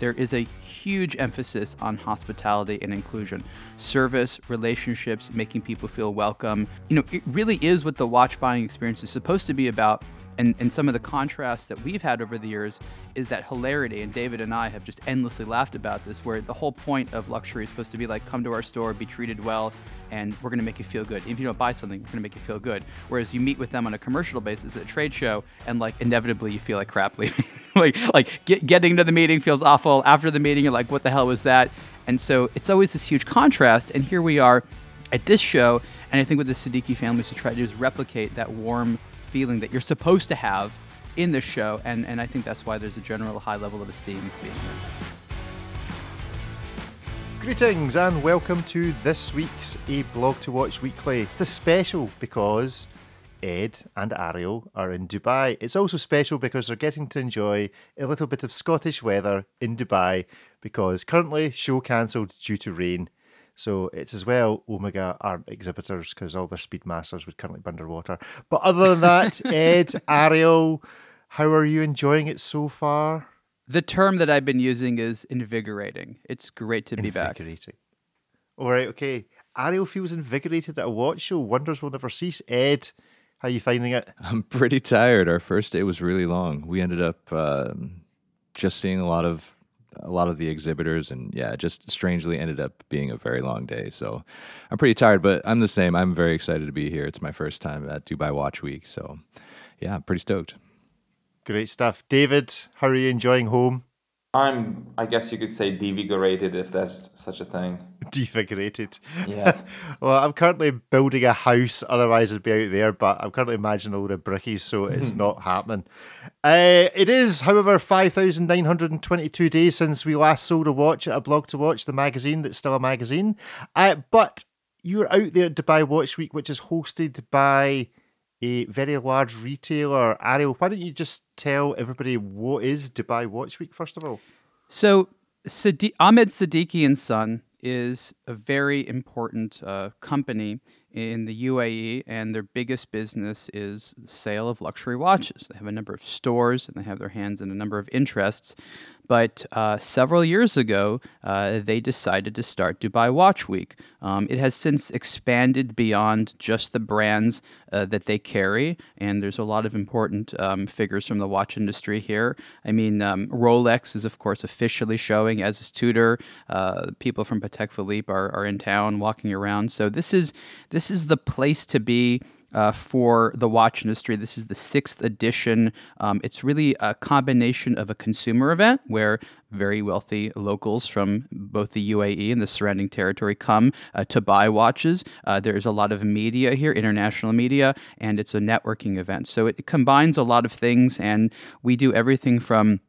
there is a huge emphasis on hospitality and inclusion, service, relationships, making people feel welcome. You know, it really is what the watch buying experience is supposed to be about and, and some of the contrasts that we've had over the years is that hilarity. And David and I have just endlessly laughed about this, where the whole point of luxury is supposed to be like, come to our store, be treated well, and we're going to make you feel good. If you don't buy something, we're going to make you feel good. Whereas you meet with them on a commercial basis at a trade show, and like inevitably you feel like crap leaving. like like get, getting to the meeting feels awful. After the meeting, you're like, what the hell was that? And so it's always this huge contrast. And here we are at this show, and I think what the Seddiqi families to try to do is replicate that warm feeling that you're supposed to have in this show, and, and I think that's why there's a general high level of esteem being here. Greetings and welcome to this week's A Blog to Watch Weekly. It's a special because Ed and Ariel are in Dubai. It's also special because they're getting to enjoy a little bit of Scottish weather in Dubai because currently show cancelled due to rain so it's as well Omega aren't exhibitors because all their Speedmasters would currently be underwater. But other than that, Ed, Ariel, how are you enjoying it so far? The term that I've been using is invigorating. It's great to be back. Invigorating. All right, okay. Ariel feels invigorated at a watch show. Wonders will never cease. Ed, how are you finding it? I'm pretty tired. Our first day was really long. We ended up um, just seeing a lot of a lot of the exhibitors and yeah, just strangely ended up being a very long day. So I'm pretty tired, but I'm the same. I'm very excited to be here. It's my first time at Dubai Watch Week. So yeah, I'm pretty stoked. Great stuff. David, how are you enjoying home? I'm, I guess you could say, devigorated if there's such a thing. Devigorated. Yes. well, I'm currently building a house, otherwise it'd be out there, but I'm currently imagining a load of brickies, so it's not happening. Uh, it is, however, 5,922 days since we last sold a watch at a blog to watch, the magazine that's still a magazine. Uh, but you're out there at Dubai Watch Week, which is hosted by a very large retailer. Ariel, why don't you just tell everybody what is Dubai Watch Week, first of all? So, Sadi- Ahmed Seddiqi and Son is a very important uh, company in the UAE, and their biggest business is the sale of luxury watches. They have a number of stores and they have their hands in a number of interests. But uh, several years ago, uh, they decided to start Dubai Watch Week. Um, it has since expanded beyond just the brands uh, that they carry, and there's a lot of important um, figures from the watch industry here. I mean, um, Rolex is, of course, officially showing, as is Tudor. Uh, people from Patek Philippe are, are in town walking around. So this is this is the place to be uh, for the watch industry. This is the sixth edition. Um, it's really a combination of a consumer event where very wealthy locals from both the UAE and the surrounding territory come uh, to buy watches. Uh, there's a lot of media here, international media, and it's a networking event. So it combines a lot of things, and we do everything from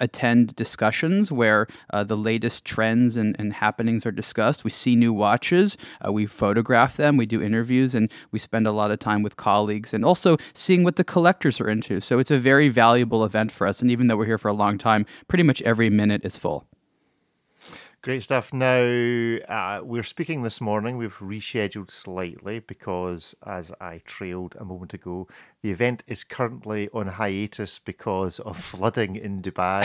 attend discussions where uh, the latest trends and, and, happenings are discussed. We see new watches, uh, we photograph them, we do interviews, and we spend a lot of time with colleagues and also seeing what the collectors are into. So it's a very valuable event for us. And even though we're here for a long time, pretty much every minute is full. Great stuff. Now, uh, we're speaking this morning. We've rescheduled slightly because, as I trailed a moment ago, the event is currently on hiatus because of flooding in Dubai.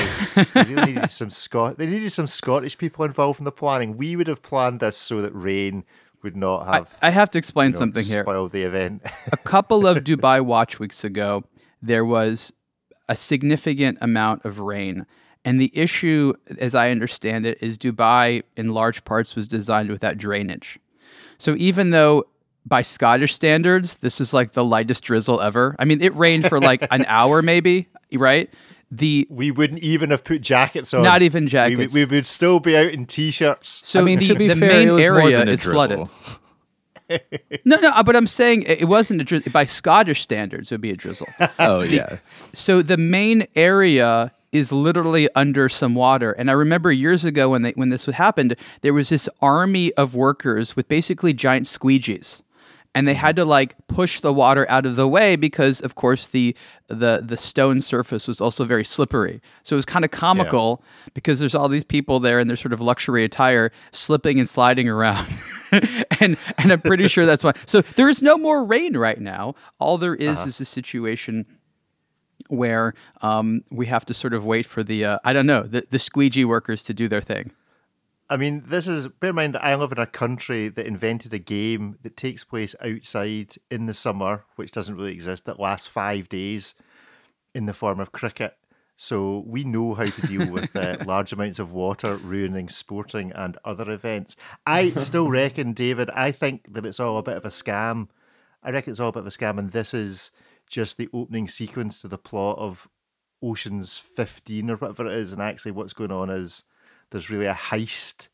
they really needed some Scot- They needed some Scottish people involved in the planning. We would have planned this so that rain would not have. I, I have to explain you know, something here. Spoiled the event. a couple of Dubai Watch weeks ago, there was a significant amount of rain and the issue, as I understand it, is Dubai in large parts was designed without drainage. So even though by Scottish standards, this is like the lightest drizzle ever. I mean, it rained for like an hour, maybe, right? The we wouldn't even have put jackets on. Not even jackets. We, we would still be out in t-shirts. So I mean, the, the fair, main area is flooded. no, no, uh, but I'm saying it wasn't a drizzle. By Scottish standards, it would be a drizzle. oh, yeah. So the main area is literally under some water. And I remember years ago when they, when this happened, there was this army of workers with basically giant squeegees. And they had to like push the water out of the way because, of course, the the the stone surface was also very slippery. So it was kind of comical yeah. because there's all these people there in their sort of luxury attire slipping and sliding around. and and I'm pretty sure that's why. So there is no more rain right now. All there is uh-huh. is a situation where um, we have to sort of wait for the uh, I don't know the, the squeegee workers to do their thing. I mean, this is bear in mind that I live in a country that invented a game that takes place outside in the summer, which doesn't really exist, that lasts five days in the form of cricket. So we know how to deal with uh, large amounts of water ruining sporting and other events. I still reckon, David, I think that it's all a bit of a scam. I reckon it's all a bit of a scam, and this is just the opening sequence to the plot of Ocean's 15 or whatever it is. And actually, what's going on is there's really a heist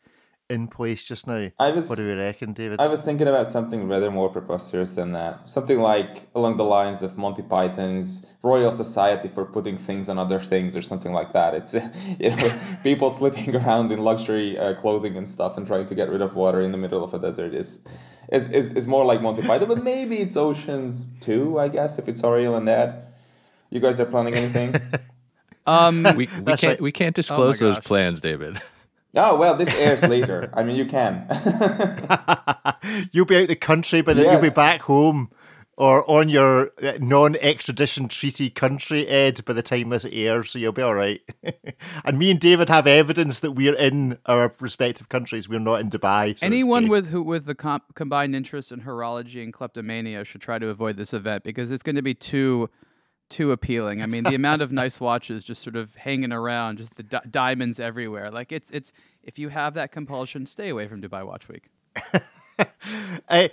in place just now. I was, what do you reckon, David? I was thinking about something rather more preposterous than that. Something like along the lines of Monty Python's Royal Society for putting things on other things, or something like that. It's you know people slipping around in luxury uh, clothing and stuff and trying to get rid of water in the middle of a desert is. Is, is, is more like Monty Python, but maybe it's Ocean's 2, I guess, if it's Ariel and Ed. You guys are planning anything? Um, We, we can't we can't disclose those plans, David. Oh well, this airs later. I mean, you can. you'll be out the country, but then you'll be back home or on your uh, non-extradition treaty country, Ed, by the time this airs, so you'll be all right. and me and David have evidence that we're in our respective countries. We're not in Dubai. so anyone with who with the com- combined interest in horology and kleptomania should try to avoid this event because it's going to be too too appealing. I mean, the amount of nice watches just sort of hanging around, just the di- diamonds everywhere. Like it's it's if you have that compulsion, stay away from Dubai Watch Week. Uh,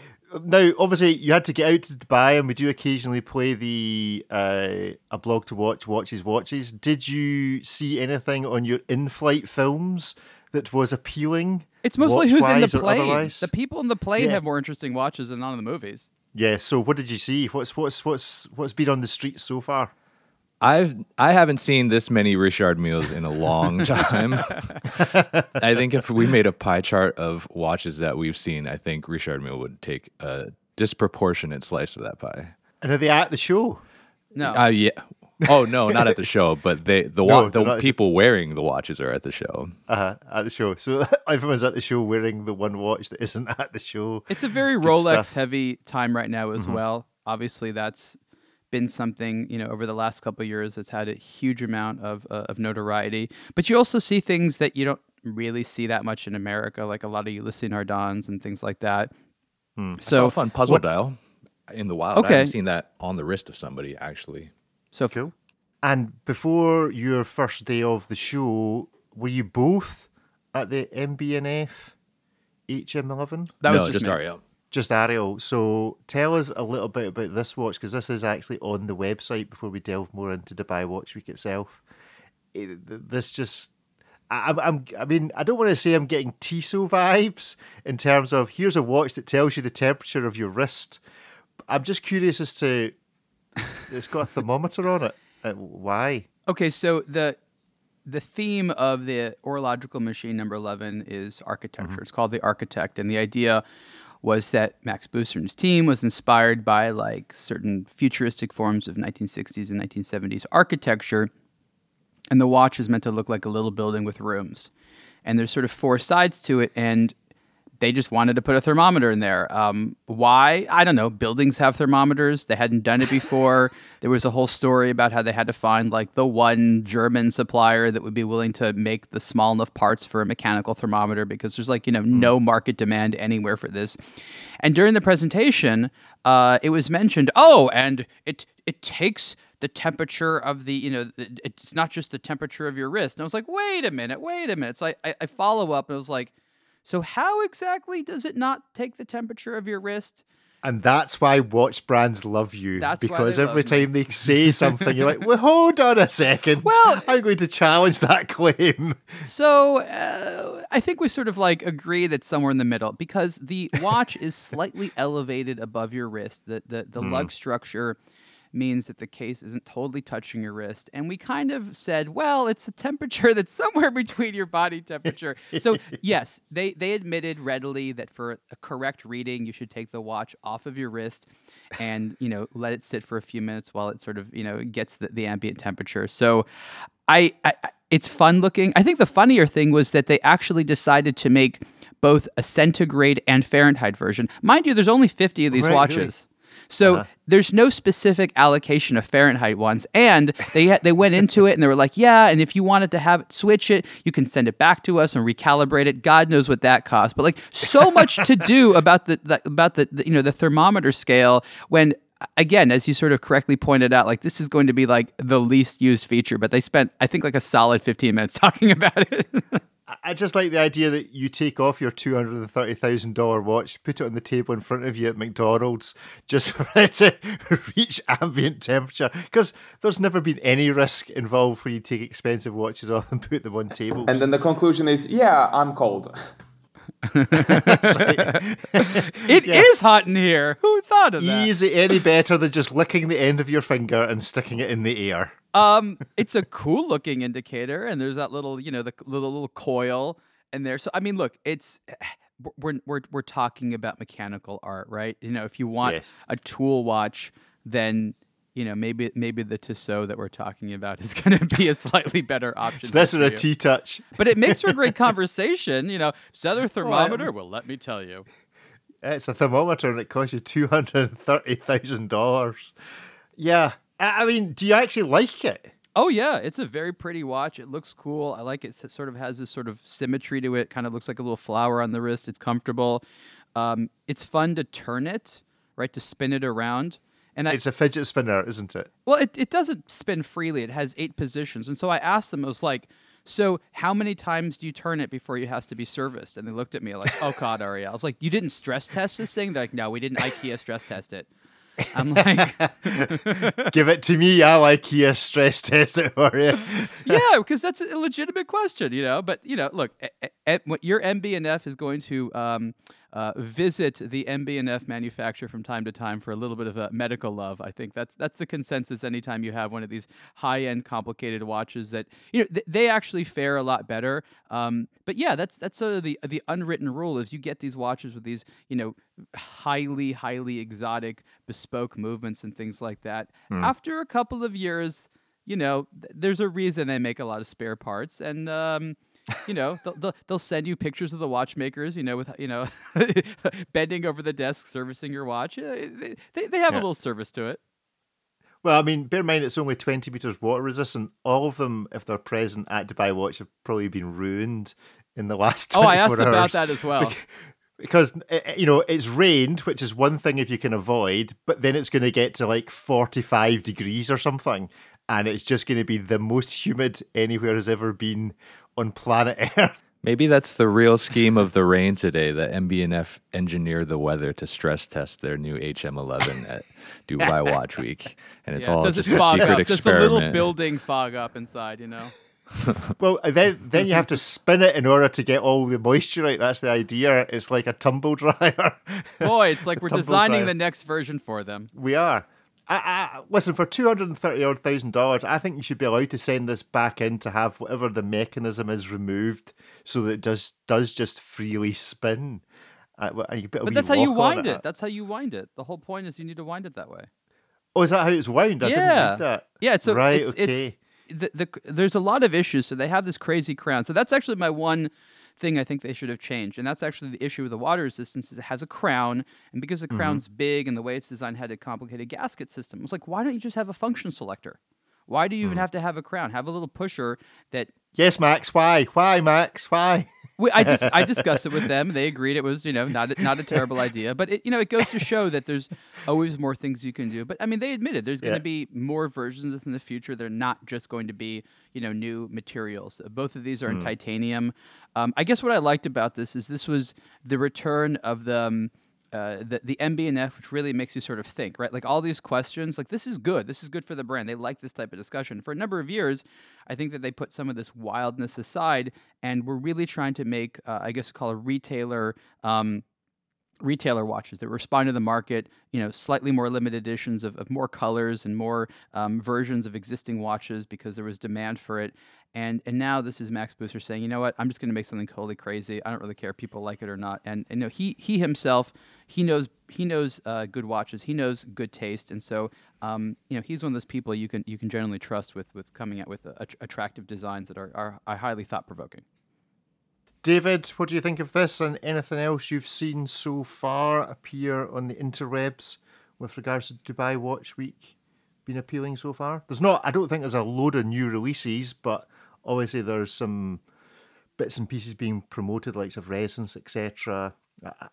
now, obviously, you had to get out to Dubai, and we do occasionally play the uh, a blog to watch watches watches. Did you see anything on your in-flight films that was appealing? It's mostly who's in the plane. The people in the plane Yeah. have more interesting watches than on the movies. Yeah. So, what did you see? What's what's what's what's been on the streets so far? I've I haven't seen this many Richard Milles in a long time. I think if we made a pie chart of watches that we've seen, I think Richard Mille would take a disproportionate slice of that pie. And are they at the show? No, Uh, yeah. Oh no, not at the show, but they the wa- they're the not- people wearing the watches are at the show. Uh-huh, at the show. So everyone's at the show wearing the one watch that isn't at the show. It's a very Good Rolex stuff. heavy time right now Mm-hmm. as well. Obviously, that's been something you know over the last couple of years that's had a huge amount of uh, of notoriety. But you also see things that you don't really see that much in America, like a lot of Ulysse Nardins and things like that. Hmm. So So a fun puzzle dial in the wild. Okay. I Okay. haven't seen that on the wrist of somebody actually. So Cool. And before your first day of the show, were you both at the MB&F HM11? that no, was just. Ariel. Just Ariel. So tell us a little bit about this watch because this is actually on the website before we delve more into Dubai Watch Week itself. It, this just. I, I'm, I'm, I mean, I don't want to say I'm getting Tissot vibes in terms of here's a watch that tells you the temperature of your wrist. I'm just curious as to it's got a thermometer on it. Uh, why? Okay, so the the theme of the horological machine number 11 is architecture. It's called the architect and the idea was that Max Büsser and his team was inspired by like certain futuristic forms of 1960s and 1970s architecture and the watch is meant to look like a little building with rooms. And there's sort of four sides to it, and they just wanted to put a thermometer in there. Um, why? I don't know. Buildings have thermometers. They hadn't done it before. there was a whole story about how they had to find like the one German supplier that would be willing to make the small enough parts for a mechanical thermometer because there's like, you know, no market demand anywhere for this. And during the presentation, uh, it was mentioned, oh, and it it takes the temperature of the, you know, it's not just the temperature of your wrist. And I was like, wait a minute, wait a minute. So I, I, I follow up and I was like, so how exactly does it not take the temperature of your wrist? And that's why watch brands love you. That's because every love me. time they say something, you're like, well, hold on a second. Well- I'm going to challenge that claim. So uh, I think we sort of like agree that somewhere in the middle because the watch is slightly elevated above your wrist. The the, the lug structure means that the case isn't totally touching your wrist. And we kind of said, well, it's a temperature that's somewhere between your body temperature. so yes, they they admitted readily that for a correct reading, you should take the watch off of your wrist and you know let it sit for a few minutes while it sort of you know gets the, the ambient temperature. So I, I it's fun looking. I think the funnier thing was that they actually decided to make both a centigrade and Fahrenheit version. Mind you, there's only 50 of these Right, really? So Uh-huh. there's no specific allocation of Fahrenheit ones, and they they went into it and they were like, yeah, and if you wanted to have it, switch it, you can send it back to us and recalibrate it. God knows what that costs, but like so much to do about the, the about the, the you know the thermometer scale when again, as you sort of correctly pointed out, like this is going to be like the least used feature, but they spent, I think, like a solid 15 minutes talking about it. I- I just like the idea that you take off your two hundred and thirty thousand dollar watch, put it on the table in front of you at McDonald's, just for it to reach ambient temperature. Because there's never been any risk involved where you take expensive watches off and put them on tables. And then the conclusion is, yeah, I'm cold. It is hot in here. Who thought of that? Is it any better than just licking the end of your finger and sticking it in the air? Um, it's a cool looking indicator, and there's that little, you know, the little little coil in there. So I mean, look, it's we're we're we're talking about mechanical art, right? You know, if you want Yes. a tool watch, then you know maybe maybe the Tissot that we're talking about is going to be a slightly better option. This for is a. T-Touch. but it makes for a great conversation. You know, is that a thermometer? Well, let me tell you. It's a thermometer and it costs you two hundred thirty thousand dollars. Yeah, I mean, do you actually like it? Oh yeah, it's a very pretty watch. It looks cool. I like it. It sort of has this sort of symmetry to it. Kind of looks like a little flower on the wrist. It's comfortable. Um, it's fun to turn it, right? To spin it around. And I, It's a fidget spinner, isn't it? well, it, it doesn't spin freely. It has eight positions. And so I asked them, I was like, so how many times do you turn it before it has to be serviced? And they looked at me like, oh God, Ariel. I was like, you didn't stress test this thing? They're like, no, we didn't IKEA stress test it. I'm like, Give it to me. I like IKEA stress test it for you. yeah, because that's a legitimate question, you know. But you know, look, what your MB&F is going to um, uh, visit the MB&F manufacturer from time to time for a little bit of a medical love. I think that's that's the consensus. Anytime you have one of these high-end, complicated watches, that you know th- they actually fare a lot better. Um, but yeah, that's that's sort of the the unwritten rule is you get these watches with these you know highly highly exotic bespoke movements and things like that. After a couple of years you know, th- there's a reason they make a lot of spare parts, and um, you know, they'll, they'll send you pictures of the watchmakers, you know, with you know, bending over the desk servicing your watch. Uh, They they, have a little service to it. Well, I mean, bear in mind it's only 20 meters water resistant. All of them, if they're present at Dubai Watch, have probably been ruined in the last Oh, I asked about that as well. Bec- Because, eh, eh, you know, it's rained, which is one thing if you can avoid, but then it's going to get to like 45 degrees or something. And it's just going to be the most humid anywhere has ever been on planet Earth. Maybe that's the real scheme of the rain today. That MB&F engineered the weather to stress test their new HM11 at Dubai Watch Week, and it's Yeah, all does just it a secret up? Does the experiment. little building fog up inside? You know. Well, then then you have to spin it in order to get all the moisture out. That's the idea. It's like a tumble dryer. Boy, it's like we're designing dryer. the next version for them. We are. I, I, listen, for two hundred and thirty odd thousand dollars, I think you should be allowed to send this back in to have whatever the mechanism is removed, so that it does does just freely spin. Uh, and you But that's how you wind it. That's how you wind it. The whole point is you need to wind it that way. Oh, is that how it's wound? I didn't Yeah. that. Yeah, it's a, right. it's, okay. It's, the, the, there's a lot of issues. So they have this crazy crown. So that's actually my one thing I think they should have changed. And that's actually the issue with the water resistance is it has a crown. And because the Mm-hmm. crown's big and the way it's designed had a complicated gasket system, it's like, why don't you just have a function selector? Why do you Mm. even have to have a crown? Have a little pusher that yes, Max. Why? Why, Max? Why? We, I just I discussed it with them. They agreed it was you know not a, not a terrible idea, but it, you know it goes to show that there's always more things you can do. But I mean, they admitted there's going Yeah. to be more versions of this in the future. They're not just going to be you know new materials. Both of these are in titanium. Um, I guess what I liked about this is this was the return of the. Um, uh, the the MB&F, which really makes you sort of think, right? Like all these questions, like this is good. This is good for the brand. They like this type of discussion. For a number of years, I think that they put some of this wildness aside, and we're really trying to make, uh, I guess, call a retailer. Um, retailer watches that respond to the market you know slightly more limited editions of, of more colors and more um, versions of existing watches because there was demand for it. And and now this is Max Büsser saying you know what? I'm just going to make something totally crazy. I don't really care if people like it or not. And, and you know he he himself he knows he knows uh, good watches. He knows good taste. And so um, you know he's one of those people you can you can generally trust with with coming out with uh, att- attractive designs that are, are, are highly thought provoking David, what do you think of this and anything else you've seen so far appear on the interwebs with regards to Dubai Watch Week been appealing so far? There's not. I don't think there's a load of new releases, but obviously there's some bits and pieces being promoted, like of Resonance, etc.,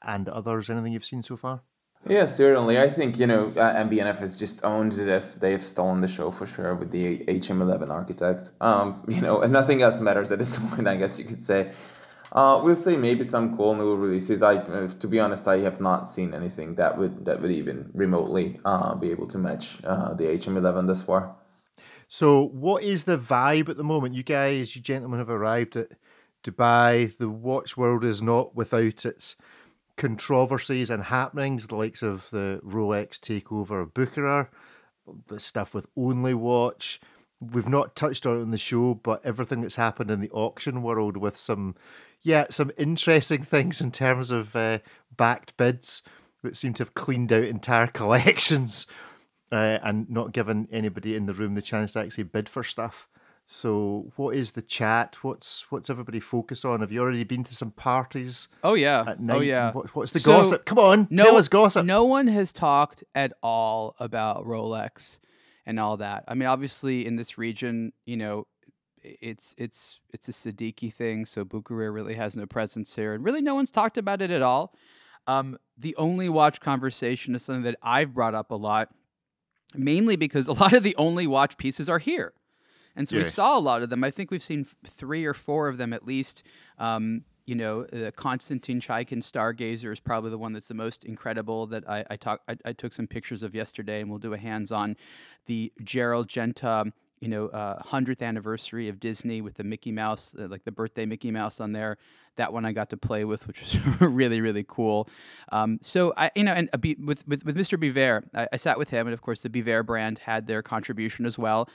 and others. Anything you've seen so far? Yeah, certainly. I think, you know, MB&F has just owned this. They've stolen the show for sure with the HM11 architect. Um, you know, and nothing else matters at this point, I guess you could say. Uh, we'll say maybe some cool new releases. I, uh, to be honest, I have not seen anything that would that would even remotely uh, be able to match uh, the HM11 thus far. So, what is the vibe at the moment? You guys, you gentlemen, have arrived at Dubai. The watch world is not without its controversies and happenings, the likes of the Rolex takeover of Bucherer, the stuff with Only Watch. We've not touched on it in the show, but everything that's happened in the auction world with some, yeah, some interesting things in terms of uh, backed bids that seem to have cleaned out entire collections uh, and not given anybody in the room the chance to actually bid for stuff. So, what is the chat? What's what's everybody focused on? Have you already been to some parties? Oh yeah, oh yeah. What, what's the so, gossip? Come on, no, tell us gossip. No one has talked at all about Rolex and all that. I mean, obviously in this region, you know, it's it's it's a Seddiqi thing, so Bucherer really has no presence here, and really no one's talked about it at all. Um, the only watch conversation is something that I've brought up a lot, mainly because a lot of the only watch pieces are here. And so we saw a lot of them. I think we've seen three or four of them at least. Um, you know, the Konstantin Chaikin Stargazer is probably the one that's the most incredible that I, I, talk, I, I took some pictures of yesterday, and we'll do a hands-on. The Gerald Genta, you know, uh, 100th anniversary of Disney with the Mickey Mouse, uh, like the birthday Mickey Mouse on there. That one I got to play with, which was really, really cool. Um, so I, you know, and uh, with, with, with Mr. Biver, I, I sat with him, and of course the Biver brand had their contribution as well.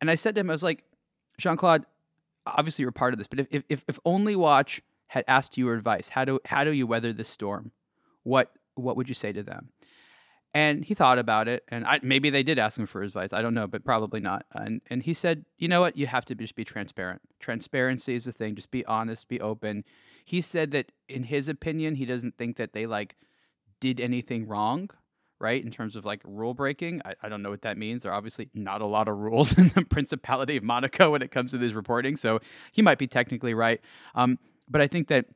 And I said to him, I was like, Jean Claude, obviously you're part of this, but if, if, if Only Watch had asked you advice, how do, how do you weather this storm? What, what would you say to them? And he thought about it, and I, maybe they did ask him for advice. I don't know, but probably not. And and he said, you know what? You have to just be transparent. Transparency is the thing. Just be honest, be open. He said that in his opinion, he doesn't think that they like did anything wrong right? In terms of like rule breaking, I, I don't know what that means. There are obviously not a lot of rules in the Principality of Monaco when it comes to this reporting, so he might be technically right. Um, but I think that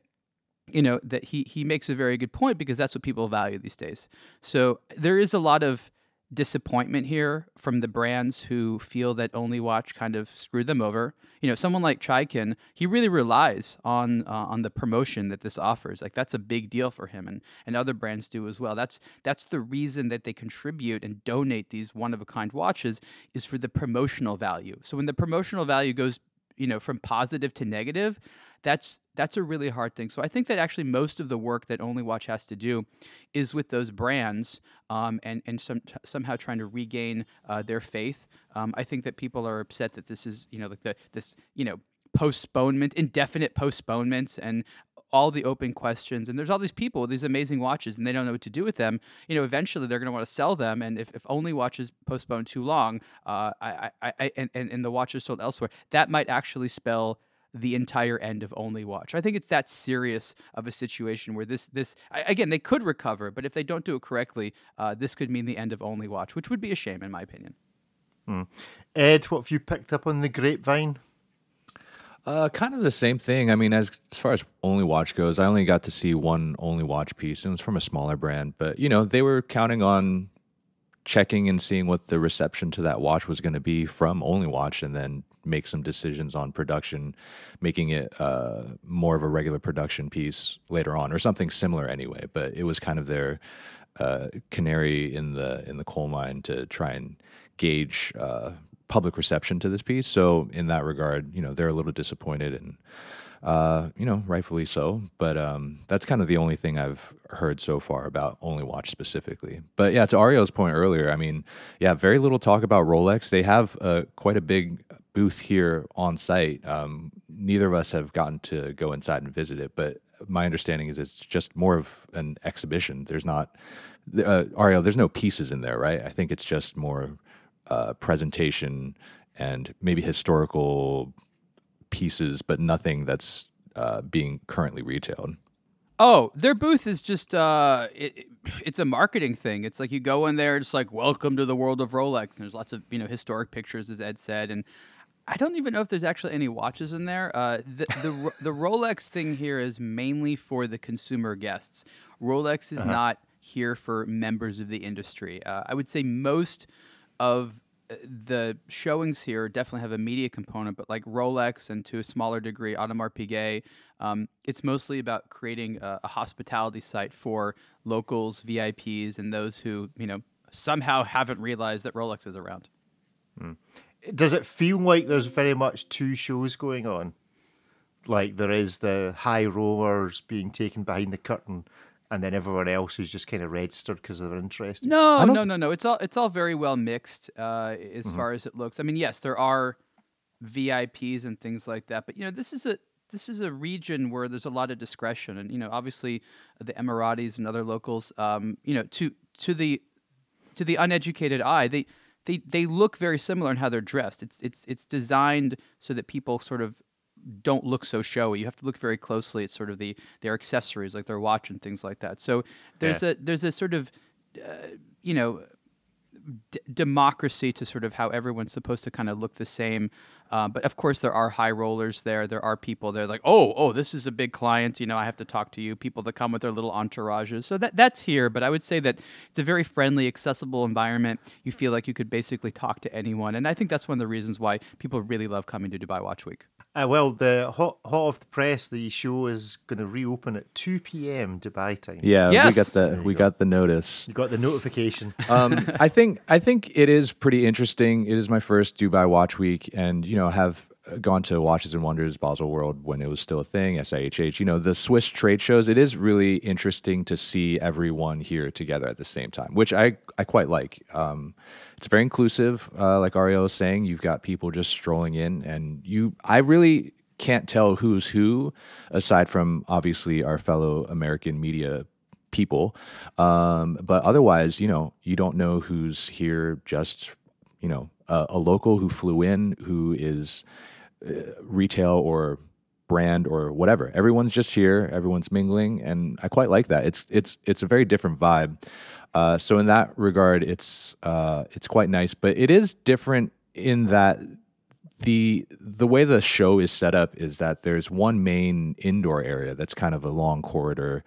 you know that he he makes a very good point because that's what people value these days. So there is a lot of disappointment here from the brands who feel that Only Watch kind of screwed them over. You know, someone like Chaikin, he really relies on uh, on the promotion that this offers. Like that's a big deal for him, and and other brands do as well. That's that's the reason that they contribute and donate these one of a kind watches is for the promotional value. So when the promotional value goes, you know, from positive to negative, that's that's a really hard thing. So I think that actually most of the work that Only Watch has to do is with those brands um, and and some, somehow trying to regain uh, their faith. Um, I think that people are upset that this is you know like the this you know postponement, indefinite postponements, and all the open questions and there's all these people with these amazing watches and they don't know what to do with them you know eventually they're going to want to sell them and if, if only watches postpone too long uh, I, I, I, and, and the watch is sold elsewhere that might actually spell the entire end of Only Watch. I think it's that serious of a situation where this this again they could recover, but if they don't do it correctly, uh, this could mean the end of Only Watch, which would be a shame in my opinion. Hmm. Ed, what have you picked up on the grapevine? Uh, kind of the same thing. I mean, as as far as Only Watch goes, I only got to see one Only Watch piece, and it was from a smaller brand. But you know, they were counting on checking and seeing what the reception to that watch was going to be from Only Watch, and then make some decisions on production, making it uh, more of a regular production piece later on, or something similar anyway. But it was kind of their uh, canary in the in the coal mine to try and gauge uh, public reception to this piece. So in that regard, you know, they're a little disappointed and uh, you know, rightfully so. But um, that's kind of the only thing I've heard so far about Only Watch specifically. But yeah, to Ariel's point earlier, I mean, yeah, very little talk about Rolex. They have uh, quite a big booth here on site. Um, neither of us have gotten to go inside and visit it, but my understanding is it's just more of an exhibition. There's not, uh, Ariel, there's no pieces in there, right? I think it's just more uh, presentation and maybe historical pieces, but nothing that's uh, being currently retailed. Oh, their booth is just uh, it, it's a marketing thing. It's like you go in there, it's like welcome to the world of Rolex. And there's lots of you know historic pictures, as Ed said, and I don't even know if there's actually any watches in there. Uh, the the the Rolex thing here is mainly for the consumer guests. Rolex is uh-huh. not here for members of the industry. Uh, I would say most of uh, the showings here definitely have a media component, but like Rolex and to a smaller degree Audemars Piguet, um, it's mostly about creating a, a, hospitality site for locals, VIPs, and those who you know somehow haven't realized that Rolex is around. Mm. Does it feel like there's very much two shows going on? Like there is the high rollers being taken behind the curtain, and then everyone else who's just kind of registered because they're interested. No, no, no, no. It's all it's all very well mixed uh, as mm-hmm. far as it looks. I mean, yes, there are VIPs and things like that, but you know, this is a this is a region where there's a lot of discretion, and you know, obviously, the Emiratis and other locals, um, you know, to to the to the uneducated eye, they they they look very similar in how they're dressed. It's it's it's designed so that people sort of don't look so showy. You have to look very closely at sort of the their accessories, like their watch and things like that. So there's yeah. a there's a sort of uh, you know d- democracy to sort of how everyone's supposed to kind of look the same. Uh, but of course, there are high rollers there. There are people there like, oh, oh, this is a big client. You know, I have to talk to you. People that come with their little entourages. So that that's here. But I would say that it's a very friendly, accessible environment. You feel like you could basically talk to anyone, and I think that's one of the reasons why people really love coming to Dubai Watch Week. Uh, well, the hot hot off the press, the show is going to reopen at two p.m. Dubai time. Yeah, yes. we got the we go. got the notice. You got the notification. um, I think I think it is pretty interesting. It is my first Dubai Watch Week, and you know have gone to Watches and Wonders Basel World when it was still a thing. SIHH, you know the Swiss trade shows. It is really interesting to see everyone here together at the same time, which I I quite like. Um, it's very inclusive. Uh, like Ariel was saying, you've got people just strolling in, and you. I really can't tell who's who, aside from obviously our fellow American media people. Um, but otherwise, you know, you don't know who's here. Just you know, a, a local who flew in, who is uh, retail or brand or whatever. Everyone's just here. Everyone's mingling, and I quite like that. It's it's it's a very different vibe. Uh, so in that regard, it's uh, it's quite nice, but it is different in that the the way the show is set up is that there's one main indoor area that's kind of a long corridor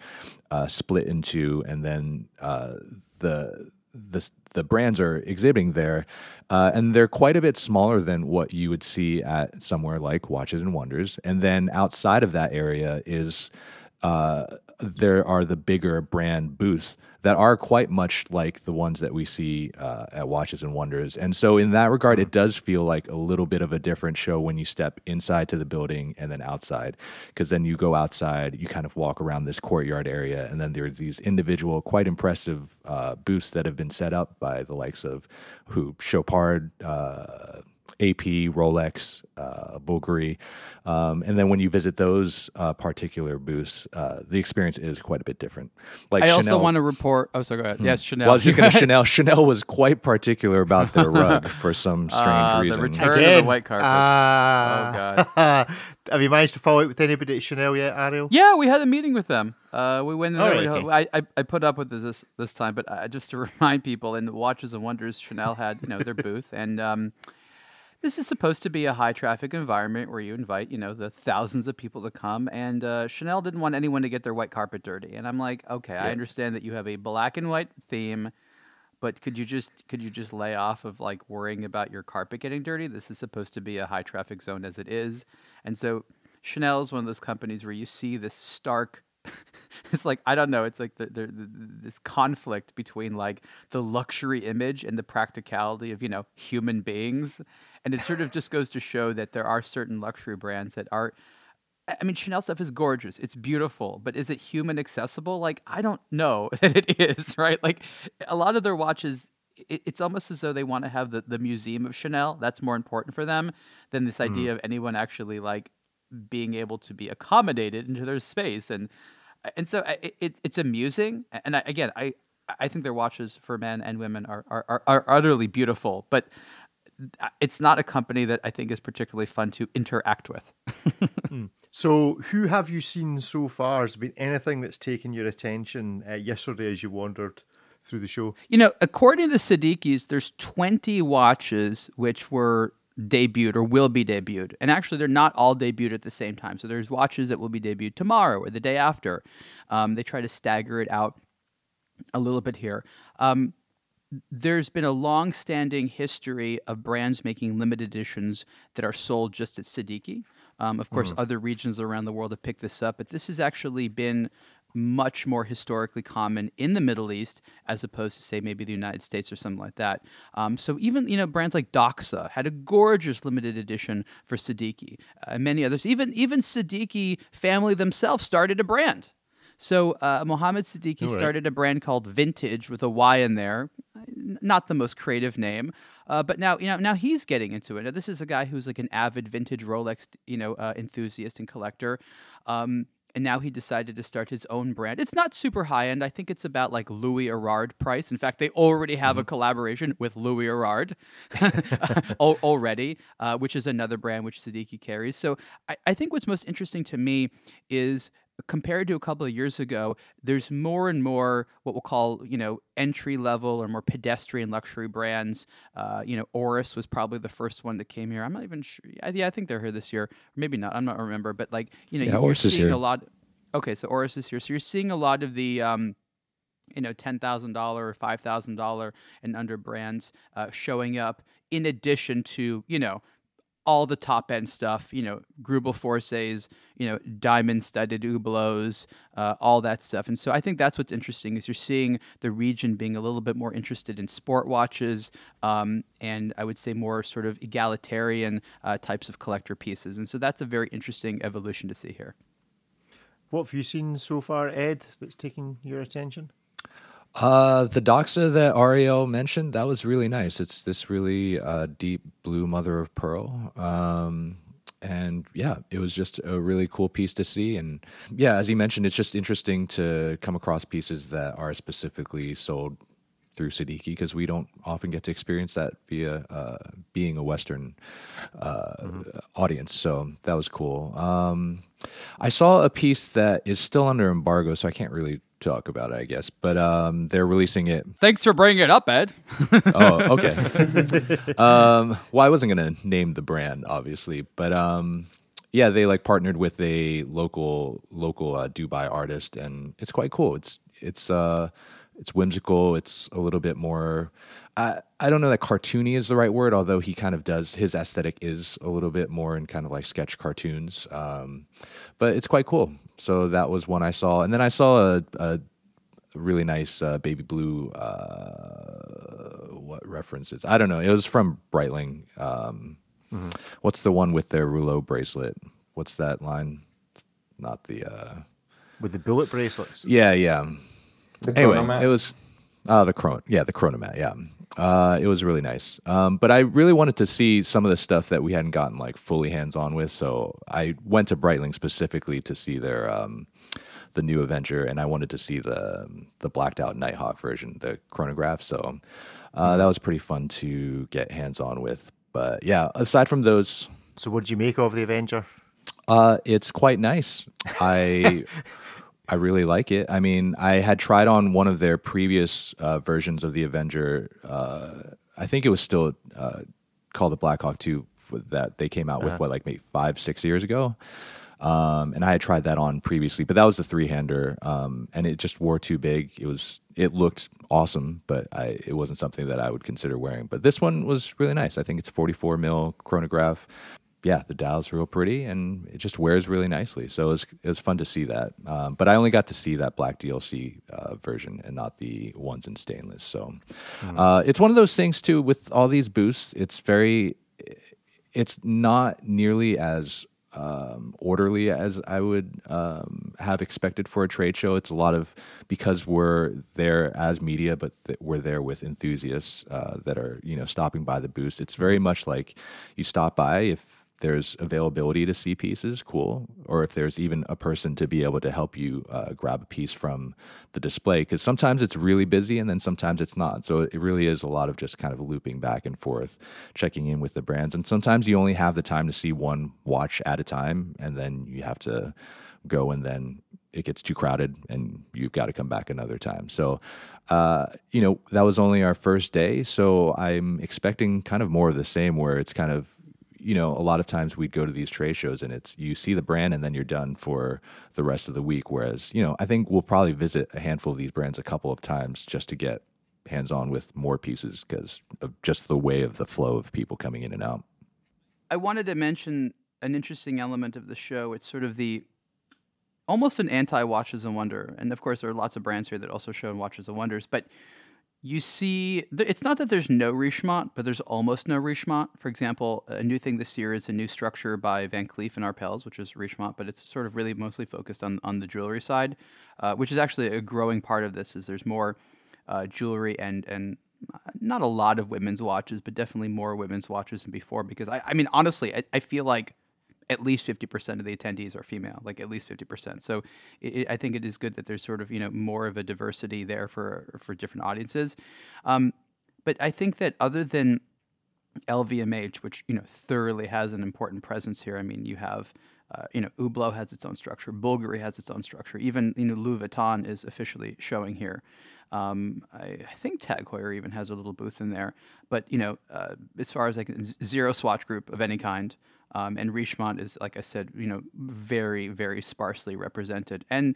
uh, split into, and then uh, the the the brands are exhibiting there, uh, and they're quite a bit smaller than what you would see at somewhere like Watches and Wonders. And then outside of that area is uh, there are the bigger brand booths that are quite much like the ones that we see uh, at Watches and Wonders. And so, in that regard, it does feel like a little bit of a different show when you step inside to the building and then outside. Because then you go outside, you kind of walk around this courtyard area, and then there's these individual, quite impressive uh, booths that have been set up by the likes of who Chopard. Uh, AP, Rolex, uh, Bulgari. Um, and then when you visit those uh, particular booths, uh, the experience is quite a bit different. Like I Chanel, also want to report. Oh, sorry, go ahead. Hmm. Yes, Chanel. Well, I was just going to Chanel. Chanel was quite particular about their rug for some strange uh, reason. The return Again, of the white carpet. oh God. Have you managed to follow up with anybody at Chanel yet, Ariel? Yeah, we had a meeting with them. Uh, we went in there. Oh, okay. I, I, I put up with this this time, but uh, just to remind people, in Watches and Wonders, Chanel had you know their booth, and um, this is supposed to be a high traffic environment where you invite, you know, the thousands of people to come. And uh, Chanel didn't want anyone to get their white carpet dirty. And I'm like, okay, yeah. I understand that you have a black and white theme, but could you just could you just lay off of like worrying about your carpet getting dirty? This is supposed to be a high traffic zone as it is. And so Chanel is one of those companies where you see this stark it's like I don't know. It's like the, the, the, this conflict between like the luxury image and the practicality of you know human beings, and it sort of just goes to show that there are certain luxury brands that are. I mean, Chanel stuff is gorgeous. It's beautiful, but is it human accessible? Like, I don't know that it is, right? Like, a lot of their watches, it, it's almost as though they want to have the, the museum of Chanel. That's more important for them than this idea mm. of anyone actually like being able to be accommodated into their space. And and so it, it, it's amusing. And I, again, I I think their watches for men and women are, are, are, are utterly beautiful, but it's not a company that I think is particularly fun to interact with. So, who have you seen so far? Has there been anything that's taken your attention uh, yesterday as you wandered through the show? You know, according to the Seddiqis, there's 20 watches which were debuted or will be debuted. And actually, they're not all debuted at the same time. So there's watches that will be debuted tomorrow or the day after. Um, they try to stagger it out a little bit here. Um, there's been a long-standing history of brands making limited editions that are sold just at Seddiqi. Um, of course, other regions around the world have picked this up, but this has actually been much more historically common in the Middle East as opposed to, say, maybe the United States or something like that. Um, so even you know brands like Doxa had a gorgeous limited edition for Seddiqi, uh, and many others. Even even Seddiqi family themselves started a brand. So uh, Mohammed Seddiqi right. started a brand called Vintage with a Y in there. Not the most creative name, uh, but now you know now he's getting into it. Now this is a guy who's like an avid vintage Rolex you know uh, enthusiast and collector. Um, and now he decided to start his own brand. It's not super high end. I think it's about like Louis Erard price. In fact, they already have a collaboration with Louis Erard already, uh, which is another brand which Seddiqi carries. So I, I think what's most interesting to me is compared to a couple of years ago, there's more and more what we'll call, you know, entry level or more pedestrian luxury brands. Uh, you know, Oris was probably the first one that came here. I'm not even sure. Yeah, yeah, I think they're here this year. Maybe not. I'm not remember. But like, you know, Yeah, you're seeing a lot. Okay, so Oris is here. So you're seeing a lot of the. Um, you know, ten thousand dollar or five thousand dollar and under brands uh, showing up in addition to you know all the top end stuff. You know, Greubel Forseys, you know, diamond studded Hublots, uh, all that stuff. And so I think that's what's interesting is you're seeing the region being a little bit more interested in sport watches, um, and I would say more sort of egalitarian uh, types of collector pieces. And so that's a very interesting evolution to see here. What have you seen so far, Ed, that's taken your attention? Uh, the Doxa that Ariel mentioned, that was really nice. It's this really uh, deep blue mother of pearl. Um, and yeah, it was just a really cool piece to see. And yeah, as you mentioned, it's just interesting to come across pieces that are specifically sold through Seddiqi because we don't often get to experience that via uh, being a Western uh, audience. So that was cool. Um, I saw a piece that is still under embargo, so I can't really talk about it, I guess. But um, they're releasing it. Thanks for bringing it up, Ed. Oh, okay. um, well, I wasn't gonna name the brand, obviously, but um, yeah, they like partnered with a local local uh, Dubai artist, and it's quite cool. It's it's uh, it's whimsical. It's a little bit more. I I don't know that cartoony is the right word, although he kind of does his aesthetic is a little bit more in kind of like sketch cartoons. Um, but it's quite cool. So that was one I saw, and then I saw a, a really nice uh, baby blue. Uh, what references? I don't know. It was from Breitling. Um, What's the one with their rouleau bracelet? What's that line? Not the. Uh, With the bullet bracelets. yeah, yeah. The Anyway, Chronomat? it was uh, the chron. Yeah, the chronomat. Yeah, uh, it was really nice. Um, but I really wanted to see some of the stuff that we hadn't gotten like fully hands on with. So I went to Breitling specifically to see their um, the new Avenger, and I wanted to see the the blacked out Nighthawk version, the chronograph. So uh, that was pretty fun to get hands on with. But yeah, aside from those, So, what did you make of the Avenger? uh, it's quite nice. I I really like it. I mean, I had tried on one of their previous uh, versions of the Avenger. Uh, I think it was still uh, called the Blackhawk Two that they came out with what like maybe five six years ago. Um, and I had tried that on previously, but that was the three hander, um, and it just wore too big. It was it looked awesome, but I it wasn't something that I would consider wearing. But this one was really nice. I think it's 44 mil chronograph yeah, the dial's real pretty and it just wears really nicely. So it was, it was fun to see that. Um, but I only got to see that black DLC uh, version and not the ones in stainless. So uh, it's one of those things too with all these boosts. It's very, it's not nearly as um, orderly as I would um, have expected for a trade show. It's a lot of because we're there as media, but th- we're there with enthusiasts uh, that are you know stopping by the booth. It's very much like you stop by if there's availability to see pieces, cool. Or if there's even a person to be able to help you uh, grab a piece from the display, because sometimes it's really busy and then sometimes it's not. So it really is a lot of just kind of looping back and forth, checking in with the brands. And sometimes you only have the time to see one watch at a time, and then you have to go and then it gets too crowded and you've got to come back another time. So, uh, you know, that was only our first day. So I'm expecting kind of more of the same where it's kind of, you know, a lot of times we'd go to these trade shows and it's you see the brand and then you're done for the rest of the week. Whereas, you know, I think we'll probably visit a handful of these brands a couple of times just to get hands on with more pieces because of just the way of the flow of people coming in and out. I wanted to mention an interesting element of the show. It's sort of the almost an anti Watches and Wonder. And of course, there are lots of brands here that also show Watches and Wonders. But you see, it's not that there's no Richemont, but there's almost no Richemont. For example, a new thing this year is a new structure by Van Cleef and Arpels, which is Richemont, but it's sort of really mostly focused on, on the jewelry side, uh, which is actually a growing part of this. Is there's more uh, jewelry and and uh, not a lot of women's watches, but definitely more women's watches than before. Because I, I mean, honestly, I, I feel like at least 50% of the attendees are female, like at least 50%. So it, I think it is good that there's sort of, you know, more of a diversity there for, for different audiences. Um, but I think that other than LVMH, which, you know, thoroughly has an important presence here, I mean, you have, uh, you know, Hublot has its own structure, Bulgari has its own structure, even, you know, Louis Vuitton is officially showing here. Um, I, I, think Tag Heuer even has a little booth in there. But, you know, uh, as far as like zero swatch group of any kind, um, and Richemont is, like I said, you know, very, very sparsely represented. And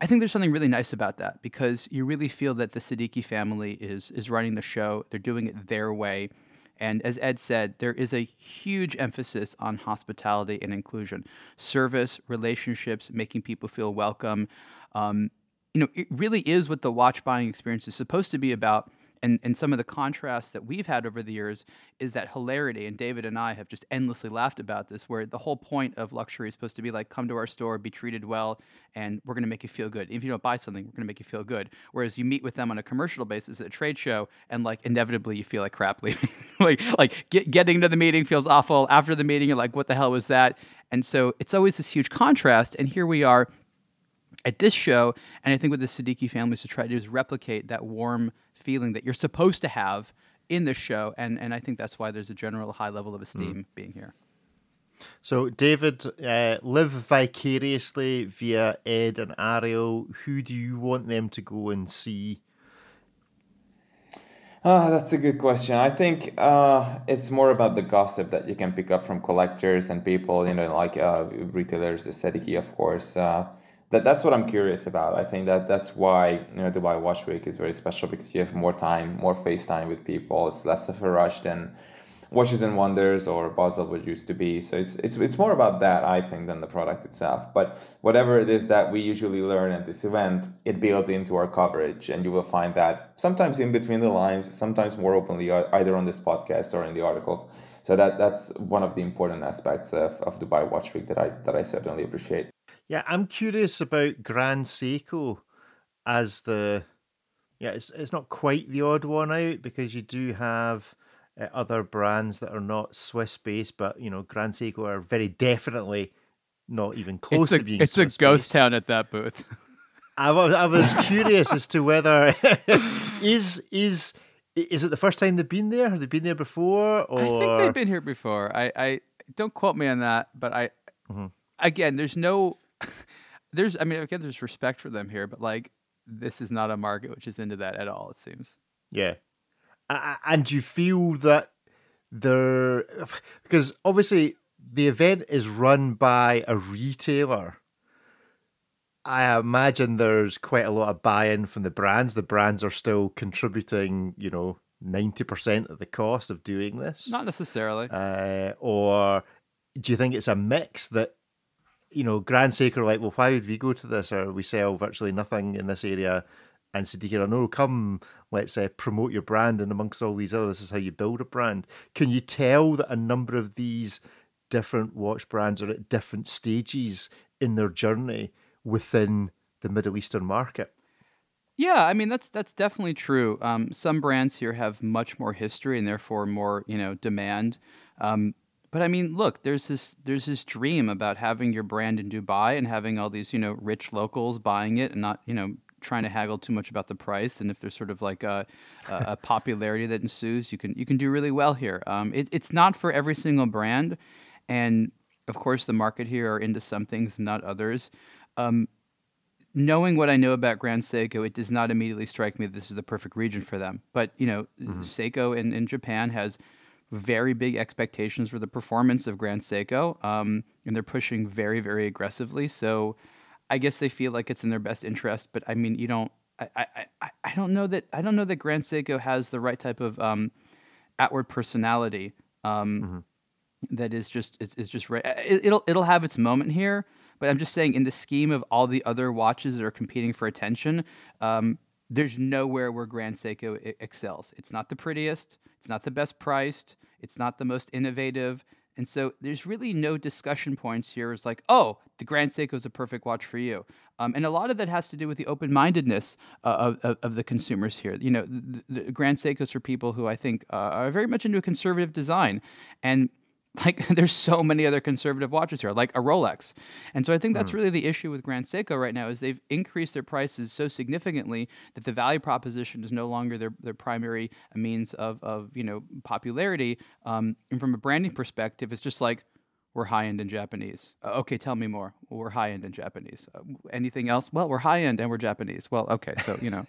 I think there's something really nice about that because you really feel that the Seddiqi family is is running the show. They're doing it their way. And as Ed said, there is a huge emphasis on hospitality and inclusion, service, relationships, making people feel welcome. Um, you know, it really is what the watch buying experience is supposed to be about and and some of the contrasts that we've had over the years is that hilarity and david and i have just endlessly laughed about this where the whole point of luxury is supposed to be like come to our store be treated well and we're going to make you feel good. If you don't buy something we're going to make you feel good. Whereas you meet with them on a commercial basis at a trade show and like inevitably you feel like crap leaving. Like like get, getting to the meeting feels awful. After the meeting you're like what the hell was that? And so it's always this huge contrast and here we are at this show and i think what the Seddiqi families to try to do is replicate that warm feeling that you're supposed to have in this show, and and I think that's why there's a general high level of esteem mm. being here. So, David, uh, live vicariously via Ed and Ariel. Who do you want them to go and see? Uh, that's a good question. I think uh, it's more about the gossip that you can pick up from collectors and people, you know, like uh, retailers, the Seddiqi, of course. Uh, that that's what I'm curious about. I think that that's why you know Dubai Watch Week is very special because you have more time, more face time with people. It's less of a rush than Watches and Wonders or Basel would used to be. So it's it's it's more about that I think than the product itself. But whatever it is that we usually learn at this event, it builds into our coverage, and you will find that sometimes in between the lines, sometimes more openly, uh, either on this podcast or in the articles. So that that's one of the important aspects of, of Dubai Watch Week that I that I certainly appreciate. Yeah, I'm curious about Grand Seiko as the yeah, it's it's not quite the odd one out because you do have uh, other brands that are not Swiss based, but you know, Grand Seiko are very definitely not even close it's a, to being. It's Swiss a ghost town at that booth. I was I was curious as to whether is is is it the first time they've been there? Have they been there before? Or I think they've been here before. I, I don't quote me on that, but I mm-hmm. again, there's no there's, I mean, again, there's respect for them here, but like, this is not a market which is into that at all. It seems. Yeah, and you feel that they're because obviously the event is run by a retailer. I imagine there's quite a lot of buy-in from the brands. The brands are still contributing, you know, ninety percent of the cost of doing this. Not necessarily. Uh, or do you think it's a mix that you know, Grand Seiko like, well, why would we go to this? Or we sell virtually nothing in this area. And Seddiqi, no, come, let's uh, promote your brand. And amongst all these others, this is how you build a brand. Can you tell that a number of these different watch brands are at different stages in their journey within the Middle Eastern market? Yeah, I mean that's that's definitely true. Um, some brands here have much more history and therefore more you know demand. Um, but I mean, look, there's this there's this dream about having your brand in Dubai and having all these you know rich locals buying it and not you know trying to haggle too much about the price. And if there's sort of like a, a, popularity that ensues, you can you can do really well here. Um, it, it's not for every single brand, and of course, the market here are into some things, and not others. Um, knowing what I know about Grand Seiko, it does not immediately strike me that this is the perfect region for them. But you know, mm-hmm. Seiko in, in Japan has very big expectations for the performance of Grand Seiko, um, and they're pushing very, very aggressively. So I guess they feel like it's in their best interest. But I mean, you don't. I, I, I, I don't know that I don't know that Grand Seiko has the right type of um, outward personality. Um, mm-hmm. that is just is, is just right. It, it'll it'll have its moment here, but I'm just saying, in the scheme of all the other watches that are competing for attention, um, there's nowhere where Grand Seiko excels. It's not the prettiest, it's not the best priced, it's not the most innovative. And so there's really no discussion points here. It's like, oh, the Grand Seiko is a perfect watch for you. Um, and a lot of that has to do with the open mindedness uh, of, of, of, the consumers here. You know, the, the Grand Seikos are people who I think uh, are very much into a conservative design. And like there's so many other conservative watches here, like a Rolex. And so I think that's mm. really the issue with Grand Seiko right now is they've increased their prices so significantly that the value proposition is no longer their, their primary means of, of you know popularity. Um, and from a branding perspective, it's just like we're high end in Japanese. Uh, okay, tell me more. We're high end in Japanese. Uh, anything else? Well, we're high end and we're Japanese. Well, okay, so you know.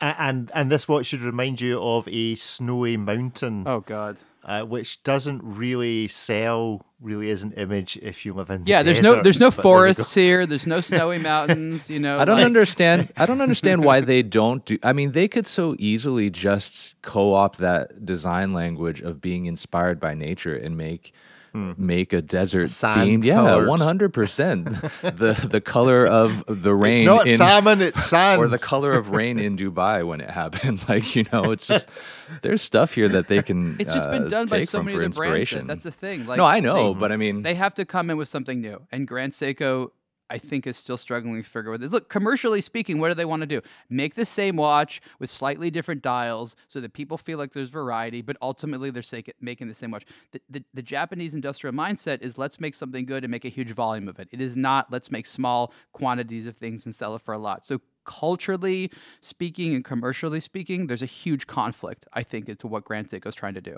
And and this watch should remind you of a snowy mountain. Oh God uh, which doesn't really sell really as an image if you live in yeah. The there's desert, no there's no forests there here. There's no snowy mountains. You know, I don't like... understand. I don't understand why they don't do. I mean, they could so easily just co-opt that design language of being inspired by nature and make Hmm. make a desert Sand themed. Yeah, one hundred percent. The the color of the rain. It's not in, salmon. It's sand. Or the color of rain in Dubai when it happened. Like you know, it's just there's stuff here that they can. It's just been uh, done by so many of the brands. That's the thing. Like, no, I know, they, but I mean, they have to come in with something new. And Grand Seiko I think is still struggling to figure out this. Look, commercially speaking, what do they want to do? Make the same watch with slightly different dials so that people feel like there's variety, but ultimately they're making the same watch. The, the, the, Japanese industrial mindset is let's make something good and make a huge volume of it. It is not let's make small quantities of things and sell it for a lot. So culturally speaking and commercially speaking, there's a huge conflict, I think, into what Grand is trying to do.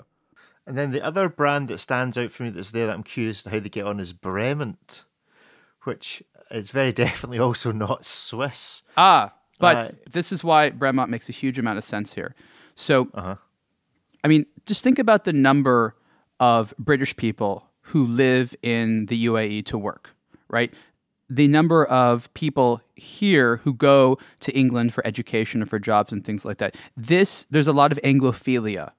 And then the other brand that stands out for me that's there that I'm curious to how they get on is Bremont which is very definitely also not Swiss. Ah, but uh, this is why Bremont makes a huge amount of sense here. So, uh-huh. I mean, just think about the number of British people who live in the UAE to work, right? The number of people here who go to England for education or for jobs and things like that. This, there's a lot of Anglophilia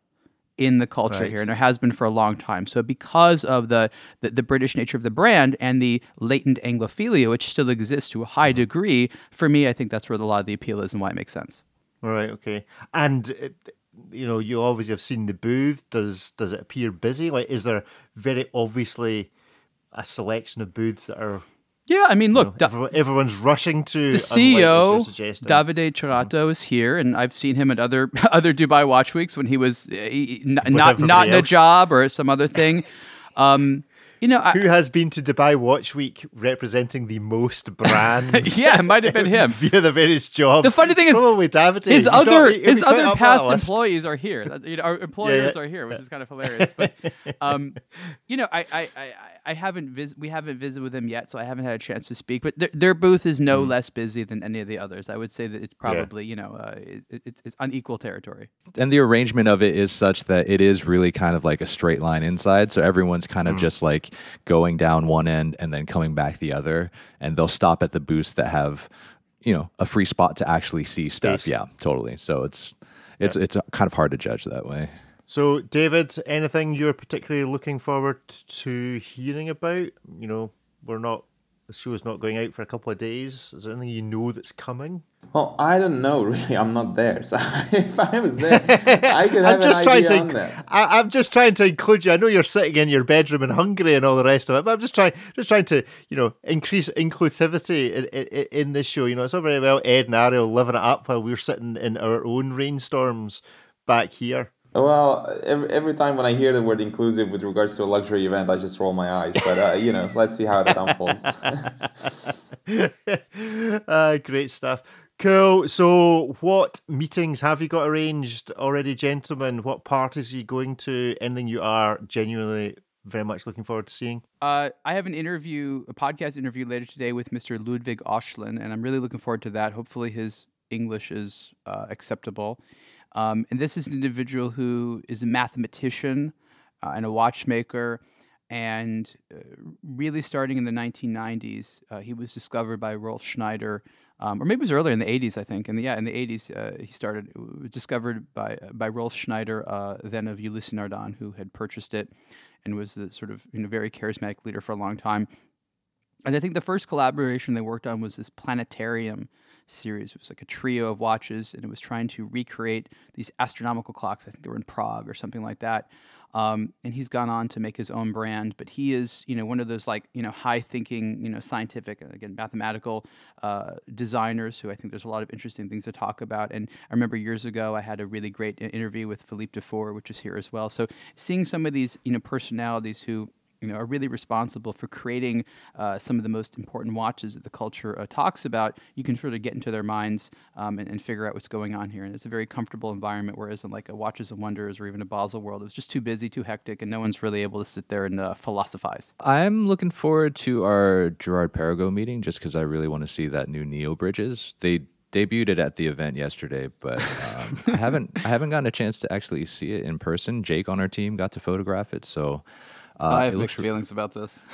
in the culture right. here, and there has been for a long time. So, because of the, the, the British nature of the brand and the latent Anglophilia, which still exists to a high mm-hmm. degree, for me, I think that's where a lot of the appeal is and why it makes sense. All right. Okay. And uh, you know, you obviously have seen the booth. Does does it appear busy? Like, is there very obviously a selection of booths that are yeah, I mean, look, you know, everyone's rushing to the CEO. Davide Cerrato is here, and I've seen him at other other Dubai Watch Weeks when he was uh, not not in a job or some other thing. Um, you know, who has been to Dubai Watch Week representing the most brands? yeah, it might have been him via the various jobs. The funny thing is, probably David. His other not, his other past employees are here. Our employers yeah, yeah. are here, which is kind of hilarious. But um, you know, I I, I, I haven't vis- we haven't visited with them yet, so I haven't had a chance to speak. But their, their booth is no mm. less busy than any of the others. I would say that it's probably yeah. you know uh, it, it's, it's unequal territory. And the arrangement of it is such that it is really kind of like a straight line inside, so everyone's kind of mm. just like going down one end and then coming back the other, and they'll stop at the booths that have, you know, a free spot to actually see stuff. Space. Yeah, totally. So it's it's yeah. it's kind of hard to judge that way. So, David, anything you're particularly looking forward to hearing about? You know, we're not the show is not going out for a couple of days. Is there anything you know that's coming? Well, I don't know really. I'm not there, so if I was there, I could have I'm just trying to. I, am just trying to include you. I know you're sitting in your bedroom in Hungary and all the rest of it, but I'm just trying, just trying to, you know, increase inclusivity in, in, in this show. You know, it's all very well Ed and Ariel living it up while we're sitting in our own rainstorms back here. Well, every, every time when I hear the word inclusive with regards to a luxury event, I just roll my eyes. But uh, you know, let's see how that unfolds. uh, great stuff. Cool. So, what meetings have you got arranged already, gentlemen? What parties are you going to? Anything you are genuinely very much looking forward to seeing? Uh, I have an interview, a podcast interview later today with Mr. Ludwig Oechslin, and I'm really looking forward to that. Hopefully, his English is uh, acceptable. Um, and this is an individual who is a mathematician uh, and a watchmaker. And uh, really, starting in the 1990s, uh, he was discovered by Rolf Schneider um, or maybe it was earlier in the 80s, I think. And yeah, in the 80s, uh, he started, discovered by by Rolf Schneider, uh, then of Ulysse Nardin, who had purchased it and was the sort of you know, very charismatic leader for a long time. And I think the first collaboration they worked on was this planetarium series. It was like a trio of watches, and it was trying to recreate these astronomical clocks. I think they were in Prague or something like that. Um, and he's gone on to make his own brand. But he is, you know, one of those like, you know, high thinking, you know, scientific, and again, mathematical uh, designers who I think there's a lot of interesting things to talk about. And I remember years ago I had a really great interview with Philippe Dufour, which is here as well. So seeing some of these, you know, personalities who you know, are really responsible for creating uh, some of the most important watches that the culture uh, talks about, you can sort of get into their minds um, and, and, figure out what's going on here. And it's a very comfortable environment, whereas in like a Watches and Wonders or even a Baselworld, it was just too busy, too hectic, and no one's really able to sit there and uh, philosophize. I'm looking forward to our Girard-Perregaux meeting just because I really want to see that new Neo bridges. They debuted it at the event yesterday, but um, I haven't I haven't gotten a chance to actually see it in person. Jake on our team got to photograph it, so uh, I have mixed feelings about this.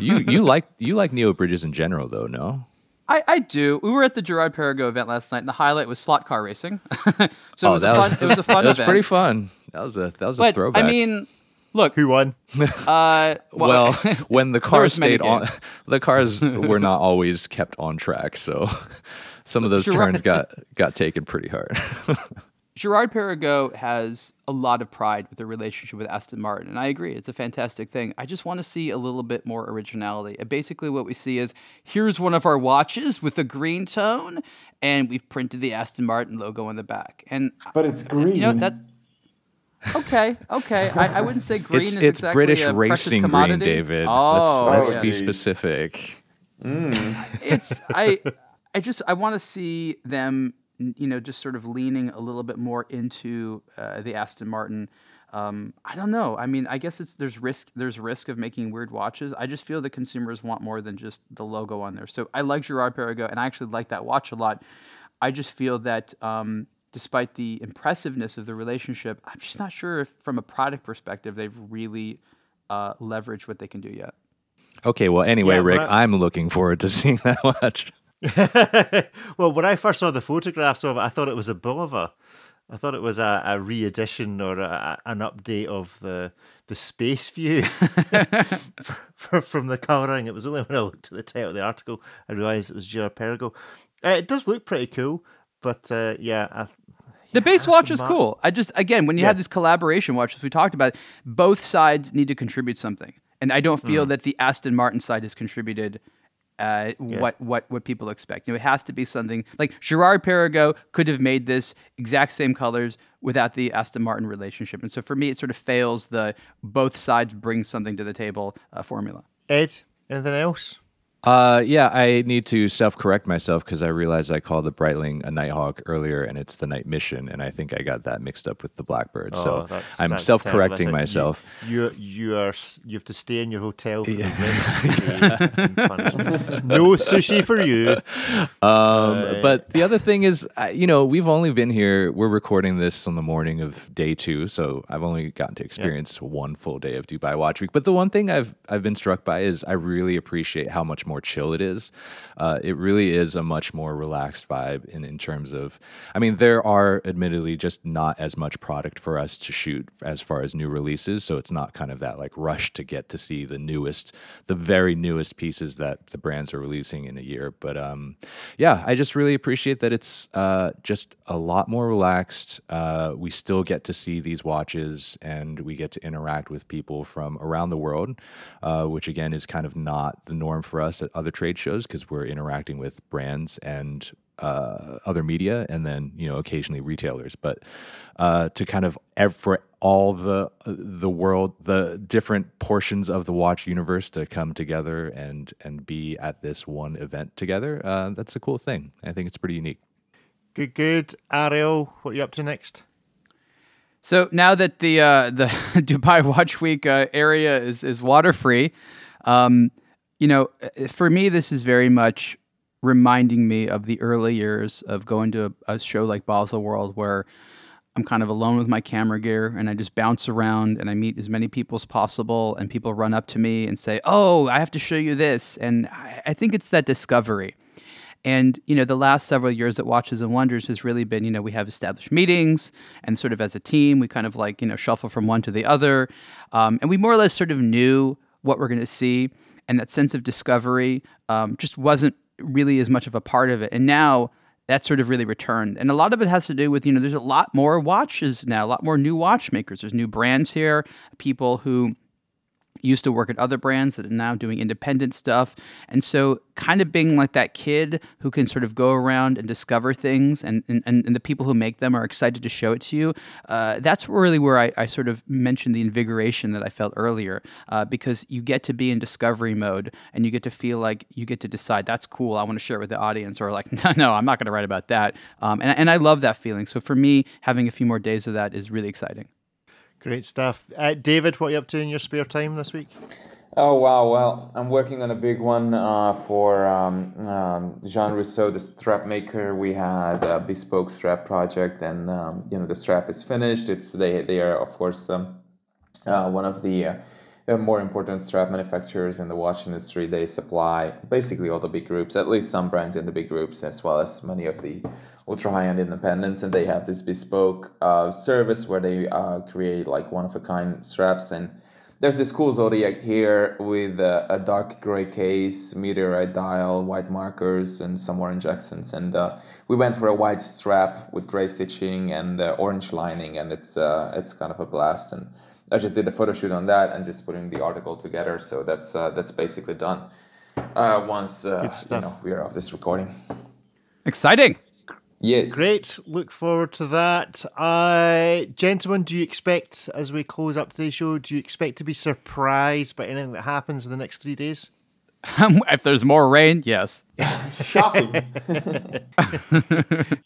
you you like you like Neo bridges in general, though, no? I, I do. We were at the Girard-Perregaux event last night, and the highlight was slot car racing. so oh, it, was fun, was, it was a fun. That was event. pretty fun. That was a that was but, a throwback. I mean, look, who won? Uh, well, well when the cars stayed on, the cars were not always kept on track, so some of those Girard- turns got got taken pretty hard. Girard-Perregaux has a lot of pride with their relationship with Aston Martin, and I agree, it's a fantastic thing. I just want to see a little bit more originality. And basically, what we see is here's one of our watches with a green tone, and we've printed the Aston Martin logo on the back. And but it's green. You know that. Okay, okay. I, I wouldn't say green it's, is it's exactly British a racing commodity. green, David. Oh, let's, let's yeah. be specific. Mm. It's I. I just I want to see them you know, just sort of leaning a little bit more into uh, the Aston Martin. Um, I don't know. I mean, I guess it's there's risk there's risk of making weird watches. I just feel the consumers want more than just the logo on there. So I like Girard-Perregaux, and I actually like that watch a lot. I just feel that um, despite the impressiveness of the relationship, I'm just not sure if, from a product perspective, they've really uh, leveraged what they can do yet. Okay, well, anyway, yeah, Rick, I, I'm looking forward to seeing that watch. well, when I first saw the photographs of it, I thought it was a Bulova. I thought it was a, a re-edition or a, an update of the the Spaceview from the colouring. It was only when I looked at the title of the article I realised it was Girard-Perregaux. Uh, it does look pretty cool, but uh, yeah, I, the base watch is cool. I just again when you yeah. have these collaboration watches we talked about, both sides need to contribute something, and I don't feel mm. that the Aston Martin side has contributed uh, yeah. what what what people expect. You know, it has to be something like Girard-Perregaux could have made this exact same colors without the Aston Martin relationship, and so for me, it sort of fails the both sides bring something to the table uh, formula. Ed, anything else? Uh, yeah, I need to self correct myself because I realized I called the Breitling a Nighthawk earlier, and it's the Night Mission, and I think I got that mixed up with the Blackbird. Oh, so I'm self correcting myself. You, you, you are you have to stay in your hotel for yeah. no sushi for you. Um, uh, but the other thing is, you know, we've only been here. We're recording this on the morning of day two, so I've only gotten to experience yeah. one full day of Dubai Watch Week. But the one thing I've I've been struck by is I really appreciate how much more more chill it is. Uh, it really is a much more relaxed vibe in, in terms of, I mean, there are admittedly just not as much product for us to shoot as far as new releases. So it's not kind of that like rush to get to see the newest, the very newest pieces that the brands are releasing in a year. But um, yeah, I just really appreciate that it's uh, just a lot more relaxed. Uh, we still get to see these watches and we get to interact with people from around the world, uh, which again is kind of not the norm for us at other trade shows because we're interacting with brands and uh, other media, and then you know occasionally retailers. But uh, to kind of ev- for all the the world, the different portions of the watch universe to come together and and be at this one event together, uh, that's a cool thing. I think it's pretty unique. Good, good. Ariel, what are you up to next? So now that the uh, the Dubai Watch Week uh, area is is water free, um, you know, uh, for me this is very much reminding me of the early years of going to a, a show like Baselworld, where I'm kind of alone with my camera gear and I just bounce around and I meet as many people as possible, and people run up to me and say, "Oh, I have to show you this," and I, I think it's that discovery. And you know, the last several years at Watches and Wonders has really been, you know, we have established meetings, and sort of as a team, we kind of like you know shuffle from one to the other, um, and we more or less sort of knew what we're going to see, and that sense of discovery um, just wasn't really as much of a part of it. And now that's sort of really returned, and a lot of it has to do with you know, there's a lot more watches now, a lot more new watchmakers. There's new brands here, people who used to work at other brands that are now doing independent stuff. And so, kind of being like that kid who can sort of go around and discover things, and, and, and the people who make them are excited to show it to you. Uh, that's really where I, I, sort of mentioned the invigoration that I felt earlier, uh, because you get to be in discovery mode and you get to feel like you get to decide that's cool, I want to share it with the audience, or like, no, no, I'm not going to write about that. Um, and, and I love that feeling. So, for me, having a few more days of that is really exciting. Great stuff. Uh, David, what are you up to in your spare time this week? Oh wow! Well, I'm working on a big one uh, for um, um, Jean Rousseau, the strap maker. We had a bespoke strap project, and um, you know the strap is finished. It's they they are of course um, uh, one of the more important strap manufacturers in the watch industry. They supply basically all the big groups, at least some brands in the big groups, as well as many of the ultra high end independents, and they have this bespoke uh, service where they uh, create like one of a kind straps. And there's this cool Zodiac here with a, a, dark gray case, meteorite dial, white markers, and some orange accents. And uh, we went for a white strap with gray stitching and uh, orange lining, and it's uh, it's kind of a blast. And I just did a photo shoot on that and just putting the article together. So that's uh, that's basically done. Uh, once uh, you know we are off this recording. Exciting. Yes. Great. Look forward to that. Uh, gentlemen, do you expect, as we close up today's show, do you expect to be surprised by anything that happens in the next three days? if there's more rain, yes. Shocking.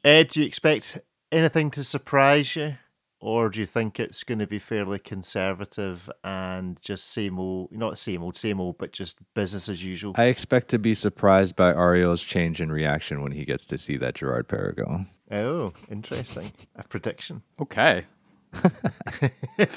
Ed, do you expect anything to surprise you? Or do you think it's going to be fairly conservative and just same old, not same old, same old, but just business as usual? I expect to be surprised by Ariel's change in reaction when he gets to see that Girard-Perregaux. Oh, interesting. A prediction. Okay.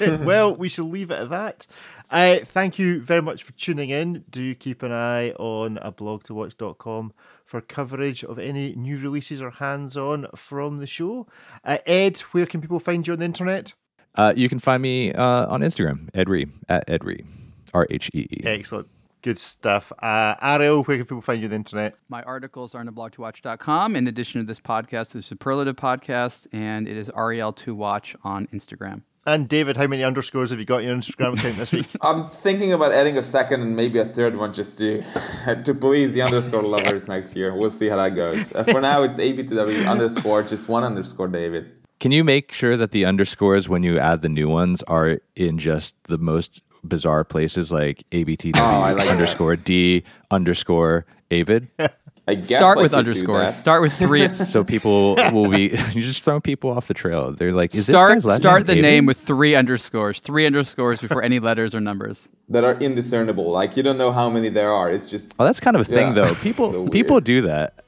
well, we shall leave it at that. Uh, thank you very much for tuning in. Do keep an eye on ablogtowatch.com for coverage of any new releases or hands on from the show. Uh, Ed, where can people find you on the internet? Uh, you can find me uh, on Instagram, Ed Rhee, at Ed Rhee, R H E E. Excellent. Good stuff. Uh, Ariel, where can people find you on the internet? My articles are on the blog2watch.com. In addition to this podcast, the Superlative Podcast, and it is Ariel2Watch on Instagram. And David, how many underscores have you got in your Instagram account this week? I'm thinking about adding a second and maybe a third one just to to please the underscore lovers next year. We'll see how that goes. Uh, for now, it's ABTW underscore, just one underscore David. Can you make sure that the underscores when you add the new ones are in just the most bizarre places like ABTW oh, like underscore that. D underscore Avid? I guess start I with underscores. Start with three. so people will be you just throw people off the trail. They're like, is start this start the name with three underscores. Three underscores before any letters or numbers that are indiscernible. Like you don't know how many there are. It's just oh, that's kind of a thing yeah. though. People so people do that.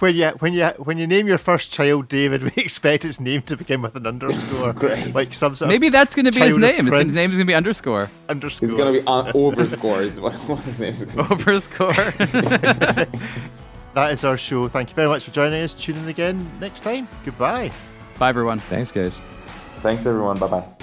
When you when you when you name your first child David, we expect his name to begin with an underscore. Great. Like some sort Maybe that's going to be his name. His name is going to be underscore. Underscore. It's going to be on overscore. Is what, what his name is. Overscore. that is our show. Thank you very much for joining us. Tune in again next time. Goodbye. Bye, everyone. Thanks, guys. Thanks, everyone. Bye bye.